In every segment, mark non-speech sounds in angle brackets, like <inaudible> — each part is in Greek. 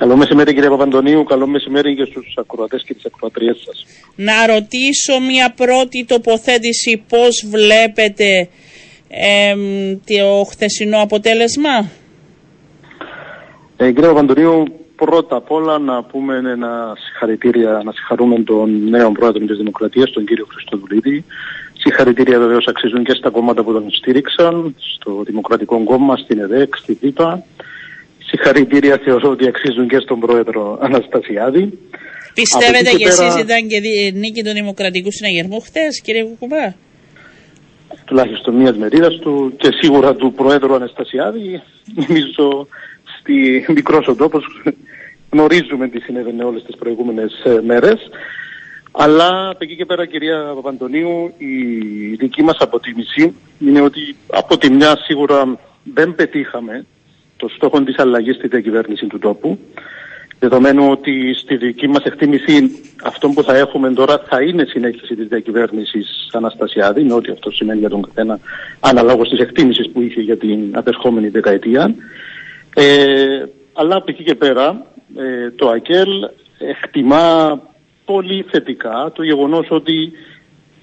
Καλό μεσημέρι κύριε Παπαντονίου, καλό μεσημέρι και στους ακροατές και τις ακροατριές σας. Να ρωτήσω μια πρώτη τοποθέτηση πώς βλέπετε ε, το χθεσινό αποτέλεσμα; Ε, κύριε Παπαντονίου, πρώτα απ' όλα να πούμε ένα συγχαρητήρια, να συγχαρούμε τον νέο πρόεδρο της Δημοκρατίας, τον κύριο Χριστοδουλίδη. Συγχαρητήρια βεβαίως αξίζουν και στα κόμματα που τον στήριξαν, στο Δημοκρατικό Κόμμα, στην ΕΔΕΚ, στη ΔΥΠΑ Συγχαρητήρια θεωρώ ότι αξίζουν και στον πρόεδρο Αναστασιάδη. Πιστεύετε και, εσείς ήταν και νίκη του Δημοκρατικού Συναγερμού χτες κύριε Κουκουμπά; Τουλάχιστον μια μερίδας του και σίγουρα του πρόεδρου Αναστασιάδη. Νομίζω στη μικρός ο τόπος γνωρίζουμε τι συνέβαινε όλες τις προηγούμενες ε, μέρες. Αλλά από εκεί και πέρα κυρία Παπαντονίου η δική μας αποτίμηση είναι ότι από τη μια σίγουρα δεν πετύχαμε το στόχο της αλλαγής στη διακυβέρνηση του τόπου. Δεδομένου ότι στη δική μας εκτίμηση αυτό που θα έχουμε τώρα θα είναι συνέχιση της διακυβέρνησης Αναστασιάδη, με ό,τι αυτό σημαίνει για τον καθένα αναλόγως της εκτίμησης που είχε για την απερχόμενη δεκαετία. Ε, αλλά από εκεί και πέρα ε, το ΑΚΕΛ εκτιμά πολύ θετικά το γεγονός ότι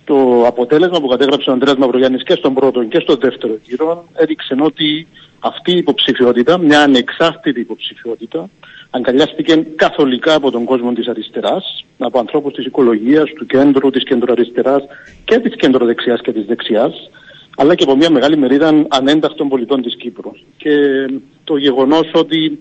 το αποτέλεσμα που κατέγραψε ο Ανδρέας Μαυρογιάννης και στον πρώτο και στον δεύτερο γύρο έδειξε ότι αυτή η υποψηφιότητα, μια ανεξάρτητη υποψηφιότητα, αγκαλιάστηκε καθολικά από τον κόσμο της αριστεράς, από ανθρώπους της οικολογίας, του κέντρου, της κεντροαριστεράς και της κεντροδεξιάς και της δεξιάς, αλλά και από μια μεγάλη μερίδα ανένταχτων πολιτών της Κύπρου. Και το γεγονός ότι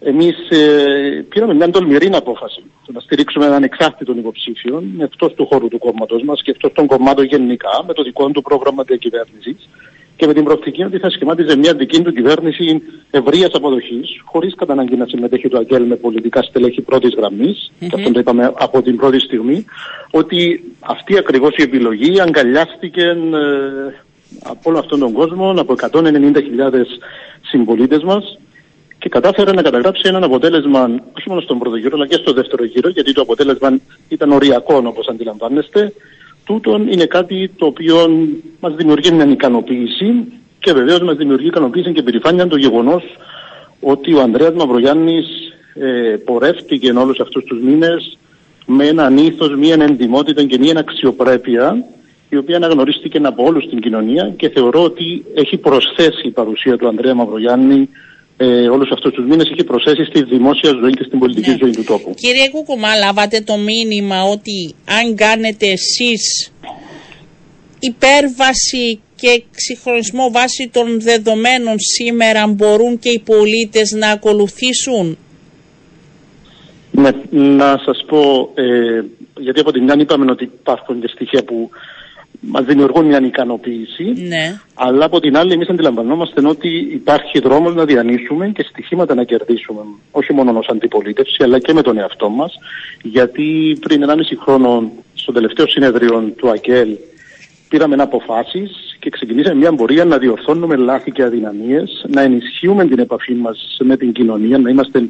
εμείς ε, πήραμε μια τολμηρή απόφαση το να στηρίξουμε έναν εξάρτητο υποψήφιο εκτός του χώρου του κόμματος μας και εκτός των κομμάτων γενικά με το δικό του πρόγραμμα διακυβέρνησης και με την προοπτική ότι θα σχημάτιζε μια δική του κυβέρνηση ευρείας αποδοχής, χωρίς κατά ανάγκη να συμμετέχει το ΑΚΕΛ με πολιτικά στελέχη πρώτης γραμμής, mm-hmm. και αυτό το είπαμε από την πρώτη στιγμή, ότι αυτή ακριβώς η επιλογή αγκαλιάστηκε ε, από όλο αυτόν τον κόσμο, από 190.000 συμπολίτες μας και κατάφερε να καταγράψει έναν αποτέλεσμα όχι μόνο στον πρώτο γύρο αλλά και στο δεύτερο γύρο, γιατί το αποτέλεσμα ήταν οριακό όπως αντιλαμβάνεστε, τούτον είναι κάτι το οποίο μας δημιουργεί μια ικανοποίηση και βεβαίως μας δημιουργεί ικανοποίηση και περηφάνεια το γεγονός ότι ο Ανδρέας Μαυρογιάννης ε, πορεύτηκε όλους αυτούς τους μήνες με έναν ήθος, μια εντυμότητα και μια αξιοπρέπεια η οποία αναγνωρίστηκε από όλους στην κοινωνία και θεωρώ ότι έχει προσθέσει η παρουσία του Ανδρέα Μαυρογιάννη ε, όλους αυτούς τους μήνες έχει προσθέσει στη δημόσια ζωή και στην πολιτική ναι. ζωή του τόπου. Κύριε Κουκουμά, λάβατε το μήνυμα ότι αν κάνετε εσείς υπέρβαση και εξυγχρονισμό βάσει των δεδομένων σήμερα μπορούν και οι πολίτες να ακολουθήσουν; Ναι, να σας πω, ε, γιατί από την μια είπαμε ότι υπάρχουν και στοιχεία που μας δημιουργούν μια ικανοποίηση. Ναι. Αλλά από την άλλη, εμείς αντιλαμβανόμαστε ότι υπάρχει δρόμος να διανύσουμε και στοιχήματα να κερδίσουμε. Όχι μόνο ως αντιπολίτευση, αλλά και με τον εαυτό μας. Γιατί πριν 1,5 χρόνο, στο τελευταίο συνέδριο του ΑΚΕΛ, πήραμε αποφάσεις και ξεκινήσαμε μια πορεία να διορθώνουμε λάθη και αδυναμίες, να ενισχύουμε την επαφή μας με την κοινωνία, να είμαστε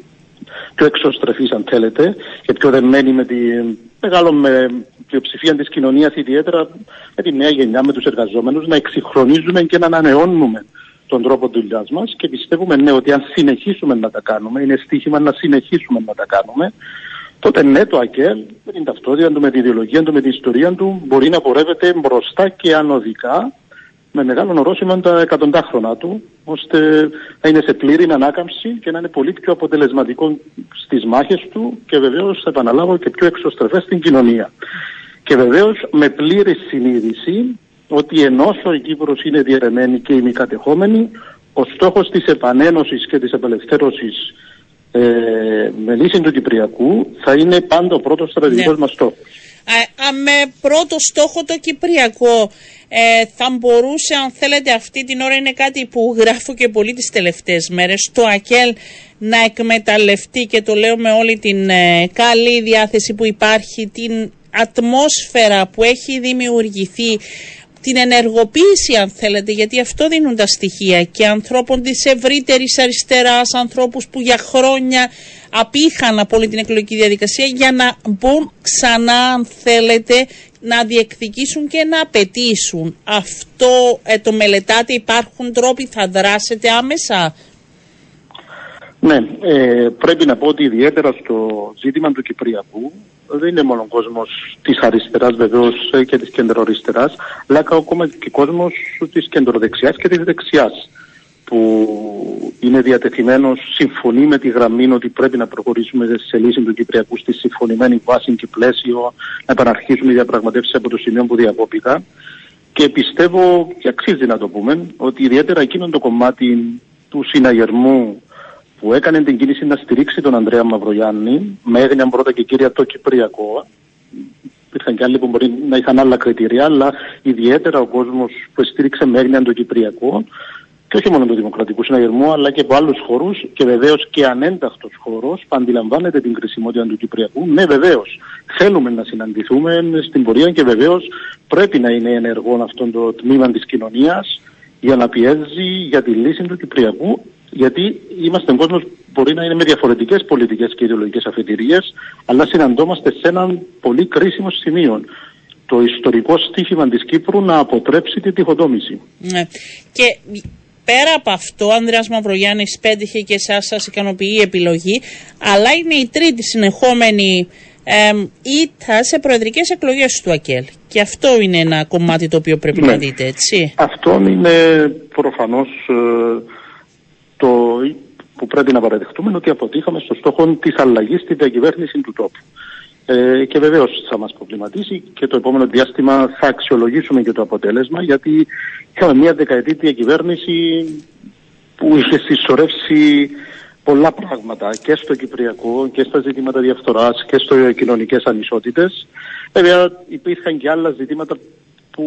πιο εξωστρεφείς αν θέλετε και πιο δεμένοι με την μεγάλο με πλειοψηφία της κοινωνίας ιδιαίτερα με τη νέα γενιά, με τους εργαζόμενους να εξυγχρονίζουμε και να ανανεώνουμε τον τρόπο δουλειάς μας και πιστεύουμε ναι ότι αν συνεχίσουμε να τα κάνουμε, είναι στοίχημα να συνεχίσουμε να τα κάνουμε, τότε ναι το ΑΚΕΛ με την ταυτότητα του, με την ιδεολογία του, με την ιστορία του μπορεί να πορεύεται μπροστά και ανωδικά με μεγάλο ορόσημα τα εκατοντάχρονα του, ώστε να είναι σε πλήρη ανάκαμψη και να είναι πολύ πιο αποτελεσματικό στις μάχες του και βεβαίως θα επαναλάβω και πιο εξωστρεφές στην κοινωνία. Και βεβαίως με πλήρης συνείδηση ότι ενώ η Κύπρος είναι διαιρεμένη και ημικατεχόμενη, ο στόχος της επανένωσης και της απελευθέρωσης ε, με λύση του Κυπριακού θα είναι πάντα ο πρώτος στρατηγικός ναι. μας στόχος με πρώτο στόχο το Κυπριακό. Ε, θα μπορούσε, αν θέλετε, αυτή την ώρα είναι κάτι που γράφω και πολύ τις τελευταίες μέρες, το ΑΚΕΛ να εκμεταλλευτεί και το λέω με όλη την ε, καλή διάθεση που υπάρχει, την ατμόσφαιρα που έχει δημιουργηθεί την ενεργοποίηση αν θέλετε γιατί αυτό δίνουν τα στοιχεία και ανθρώπων της ευρύτερης αριστεράς, ανθρώπους που για χρόνια απήχαν από όλη την εκλογική διαδικασία για να μπουν ξανά αν θέλετε να διεκδικήσουν και να απαιτήσουν. Αυτό ε, το μελετάτε, υπάρχουν τρόποι, θα δράσετε άμεσα; Ναι, ε, πρέπει να πω ότι ιδιαίτερα στο ζήτημα του Κυπριακού δεν είναι μόνο ο κόσμος της αριστεράς βεβαίως ε, και της κεντροαριστεράς, αλλά ακόμα και κόσμος της κεντροδεξιάς και της δεξιάς που είναι διατεθειμένος, συμφωνεί με τη γραμμή ότι πρέπει να προχωρήσουμε σε λύση του Κυπριακού στη συμφωνημένη βάση και πλαίσιο, να επαναρχίσουμε οι διαπραγματεύσεις από το σημείο που διακόπηκα. Και πιστεύω, και αξίζει να το πούμε, ότι ιδιαίτερα εκείνο το κομμάτι του συναγερμού που έκανε την κίνηση να στηρίξει τον Ανδρέα Μαυρογιάννη, με έγνοια πρώτα και κύρια το Κυπριακό. Υπήρχαν και άλλοι που μπορεί να είχαν άλλα κριτήρια, αλλά ιδιαίτερα ο κόσμος που στήριξε με έγνοια το Κυπριακό, και όχι μόνο του Δημοκρατικού Συναγερμού, αλλά και από άλλους χώρους και βεβαίως και ανένταχτος χώρος που αντιλαμβάνεται την κρισιμότητα του Κυπριακού. Ναι, βεβαίως. Θέλουμε να συναντηθούμε στην πορεία και βεβαίως πρέπει να είναι ενεργό αυτό το τμήμα της κοινωνίας για να πιέζει για τη λύση του Κυπριακού. Γιατί είμαστε κόσμος που μπορεί να είναι με διαφορετικές πολιτικές και ιδεολογικές αφετηρίες, αλλά συναντώμαστε σε έναν πολύ κρίσιμο σημείο το ιστορικό στίχημα της Κύπρου να αποτρέψει τη τυχοτόμηση. Ναι. Και πέρα από αυτό, ο Ανδρέας Μαυρογιάννης πέτυχε και εσάς σας ικανοποιεί η επιλογή, αλλά είναι η τρίτη συνεχόμενη ε, ήττα σε προεδρικές εκλογές του ΑΚΕΛ. Και αυτό είναι ένα κομμάτι το οποίο πρέπει ναι. να δείτε, έτσι; Αυτό είναι προφανώς ε, το που πρέπει να παραδεχτούμε ότι αποτύχαμε στο στόχο της αλλαγής στη διακυβέρνησης του τόπου. Ε, και βεβαίως θα μας προβληματίσει και το επόμενο διάστημα θα αξιολογήσουμε και το αποτέλεσμα γιατί είχαμε μια δεκαετή διακυβέρνηση που είχε συσσωρεύσει πολλά πράγματα και στο Κυπριακό και στα ζητήματα διαφθοράς και στο κοινωνικές ανισότητες. Βέβαια υπήρχαν και άλλα ζητήματα που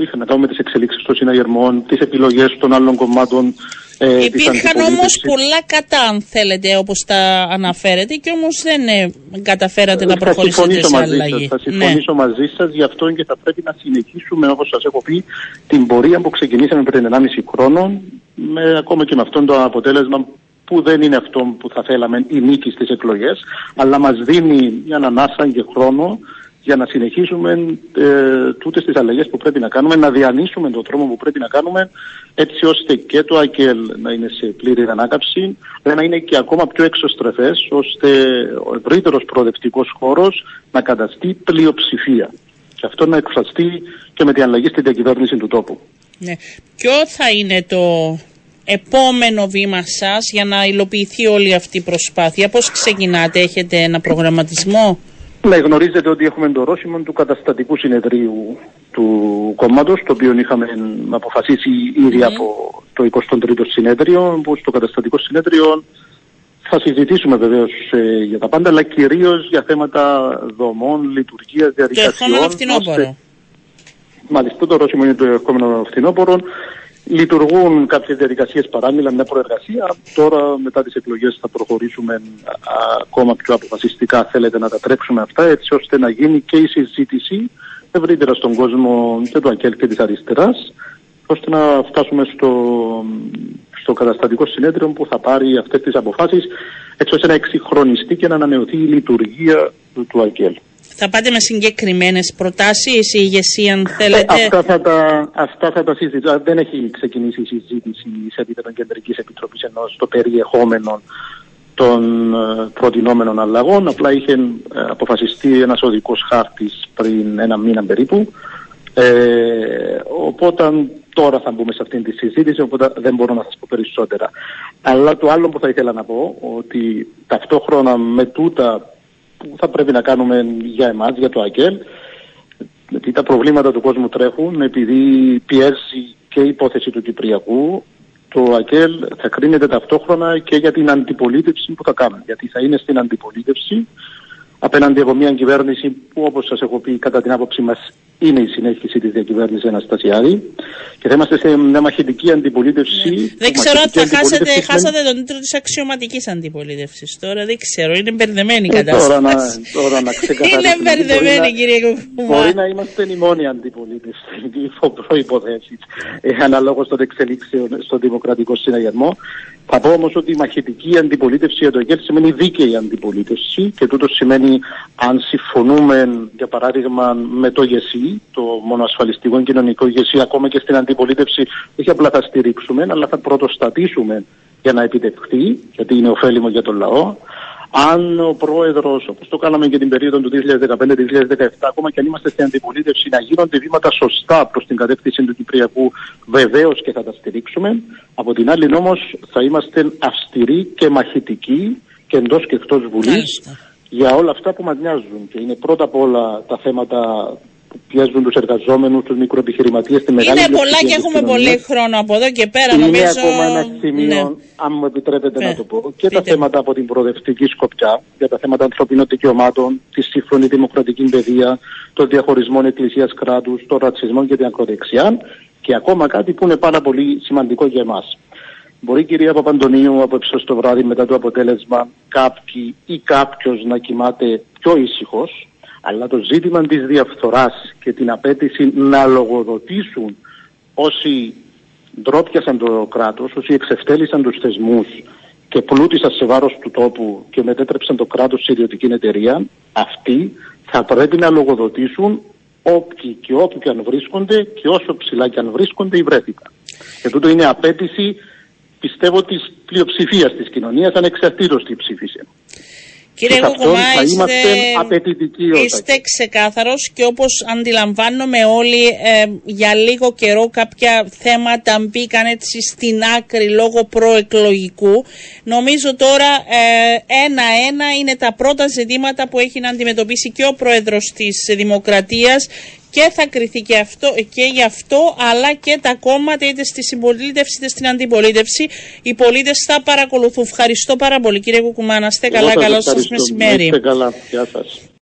είχαν να κάνουν με τις εξελίξεις των συναγερμών, τις επιλογές των άλλων κομμάτων ε, Υπήρχαν όμως πολλά κατά, αν θέλετε, όπως τα αναφέρετε, και όμως δεν ε, καταφέρατε να προχωρήσετε σε αλλαγή. Θα συμφωνήσω ναι. μαζί σας, γι' αυτό και θα πρέπει να συνεχίσουμε, όπως σας έχω πει, την πορεία που ξεκινήσαμε πριν 1,5 χρόνο, με, ακόμα και με αυτό το αποτέλεσμα που δεν είναι αυτό που θα θέλαμε η νίκη στις εκλογές, αλλά μας δίνει μια ανάσα και χρόνο για να συνεχίσουμε ε, τούτες τις αλλαγές που πρέπει να κάνουμε, να διανύσουμε τον τρόμο που πρέπει να κάνουμε, έτσι ώστε και το ΑΚΕΛ να είναι σε πλήρη ανάκαψη, αλλά να είναι και ακόμα πιο εξωστρεφές, ώστε ο ευρύτερος προοδευτικός χώρος να καταστεί πλειοψηφία. Και αυτό να εκφραστεί και με την αλλαγή στην διακυβέρνηση του τόπου. Ναι. Ποιο θα είναι το επόμενο βήμα σας για να υλοποιηθεί όλη αυτή η προσπάθεια, πώς ξεκινάτε, έχετε ένα προγραμματισμό; Ναι, γνωρίζετε ότι έχουμε το ρώσιμο του καταστατικού συνεδρίου του κόμματος, το οποίο είχαμε αποφασίσει ήδη mm. από το 23ο συνέδριο, που στο καταστατικό συνέδριο θα συζητήσουμε βεβαίως ε, για τα πάντα, αλλά κυρίως για θέματα δομών, λειτουργίας, διαδικασιών. Το ερχόμενο φθινόπωρο. Μάλιστα, το ρώσιμο είναι το ερχόμενο φθινόπωρο. Λειτουργούν κάποιες διαδικασίες παράλληλα με προεργασία. Τώρα, μετά τις εκλογές, θα προχωρήσουμε ακόμα πιο αποφασιστικά. Θέλετε να τα τρέξουμε αυτά, έτσι ώστε να γίνει και η συζήτηση ευρύτερα στον κόσμο και του ΑΚΕΛ και της αριστεράς, ώστε να φτάσουμε στο, στο καταστατικό συνέδριο που θα πάρει αυτές τις αποφάσεις, έτσι ώστε να εξυγχρονιστεί και να ανανεωθεί η λειτουργία του, του ΑΚΕΛ. Θα πάτε με συγκεκριμένες προτάσεις, η ηγεσία, αν θέλετε; Ε, αυτά, θα τα, αυτά θα τα συζητήσω. Δεν έχει ξεκινήσει η συζήτηση σε επίπεδο Κεντρικής Επιτροπής ενώ στο περιεχόμενο των ε, προτινόμενων αλλαγών. Απλά είχε ε, αποφασιστεί ένας οδικός χάρτης πριν ένα μήνα περίπου. Ε, οπότε τώρα θα μπούμε σε αυτήν τη συζήτηση, οπότε δεν μπορώ να σας πω περισσότερα. Αλλά το άλλο που θα ήθελα να πω, ότι ταυτόχρονα με τούτα που θα πρέπει να κάνουμε για εμάς, για το ΑΚΕΛ, γιατί τα προβλήματα του κόσμου τρέχουν, επειδή πιέζει και η υπόθεση του Κυπριακού, το ΑΚΕΛ θα κρίνεται ταυτόχρονα και για την αντιπολίτευση που θα κάνουμε. Γιατί θα είναι στην αντιπολίτευση απέναντι από μια κυβέρνηση που όπως σας έχω πει κατά την άποψή μας είναι η συνέχιση της διακυβέρνησης Αναστασιάδη και θα είμαστε σε μια μαχητική αντιπολίτευση. Ναι. Δεν ξέρω αν θα χάσετε, χάσατε τον τίτλο της αξιωματικής αντιπολίτευσης τώρα, δεν ξέρω, είναι μπερδεμένη η ε, κατάσταση. τώρα, να, τώρα να Είναι μπερδεμένη κύριε Κουκουμά. Μπορεί να είμαστε η μόνη αντιπολίτευση, <laughs> υπό προϋποθέσεις, ε, αναλόγως των εξελίξεων στον Δημοκρατικό Συναγερμό. Θα πω όμως ότι η μαχητική αντιπολίτευση για το ΕΚΕΛ σημαίνει δίκαιη αντιπολίτευση και τούτο σημαίνει αν συμφωνούμε για παράδειγμα με το ΓΕΣΥ, το μονοασφαλιστικό κοινωνικό ΓΕΣΥ, ακόμα και στην αντιπολίτευση, όχι απλά θα στηρίξουμε, αλλά θα πρωτοστατήσουμε για να επιτευχθεί, γιατί είναι ωφέλιμο για τον λαό. Αν ο πρόεδρος, όπως το κάναμε και την περίοδο του 2015-2017, ακόμα και αν είμαστε στην αντιπολίτευση, να γίνονται βήματα σωστά προς την κατεύθυνση του Κυπριακού, βεβαίως και θα τα στηρίξουμε. Από την άλλη, όμως, θα είμαστε αυστηροί και μαχητικοί και εντός και εκτός Βουλής για όλα αυτά που μας νοιάζουν. Και είναι πρώτα απ' όλα τα θέματα που πιέζουν τους εργαζόμενους, τους μικροεπιχειρηματίες, τη μεγάλη Είναι πολλά και έχουμε πολύ χρόνο από εδώ και πέρα. Είναι νομίζω... ακόμα ένα σημείο, ναι. αν μου επιτρέπετε να το πω, και τα θέματα από την προοδευτική σκοπιά, για τα θέματα ανθρωπίνων δικαιωμάτων, τη σύγχρονη δημοκρατική παιδεία, το διαχωρισμό εκκλησίας κράτους, το ρατσισμό και την ακροδεξιά, και ακόμα κάτι που είναι πάρα πολύ σημαντικό για εμάς. Μπορεί η κυρία Παπαντονίου από ύψος το βράδυ μετά το αποτέλεσμα κάποιοι ή κάποιος να κοιμάται πιο ήσυχος, αλλά το ζήτημα της διαφθοράς και την απέτηση να λογοδοτήσουν όσοι ντρόπιασαν το κράτος, όσοι εξευτέλισαν τους θεσμούς και πλούτησαν σε βάρος του τόπου και μετέτρεψαν το κράτος σε ιδιωτική εταιρεία, αυτοί θα πρέπει να λογοδοτήσουν όποιοι και όποιοι και αν βρίσκονται και όσο ψηλά και αν βρίσκονται ή βρέθηκαν. Και τούτο είναι απέτηση πιστεύω της πλειοψηφίας της κοινωνίας ανεξαρτήτως τι ψήφισε. Κύριε Κουκουμά, είστε, είστε ξεκάθαρος και όπως αντιλαμβάνομαι όλοι ε, για λίγο καιρό κάποια θέματα μπήκαν έτσι στην άκρη λόγω προεκλογικού. Νομίζω τώρα ένα-ένα είναι τα πρώτα ζητήματα που έχει να αντιμετωπίσει και ο Πρόεδρος της Δημοκρατίας και θα κριθεί και, αυτό, και γι' αυτό, αλλά και τα κόμματα είτε στη συμπολίτευση είτε στην αντιπολίτευση. Οι πολίτες θα παρακολουθούν. Ευχαριστώ πάρα πολύ, κύριε Κουκουμάνα. Είστε καλά, καλό σας μεσημέρι. Είστε καλά. Γεια σας.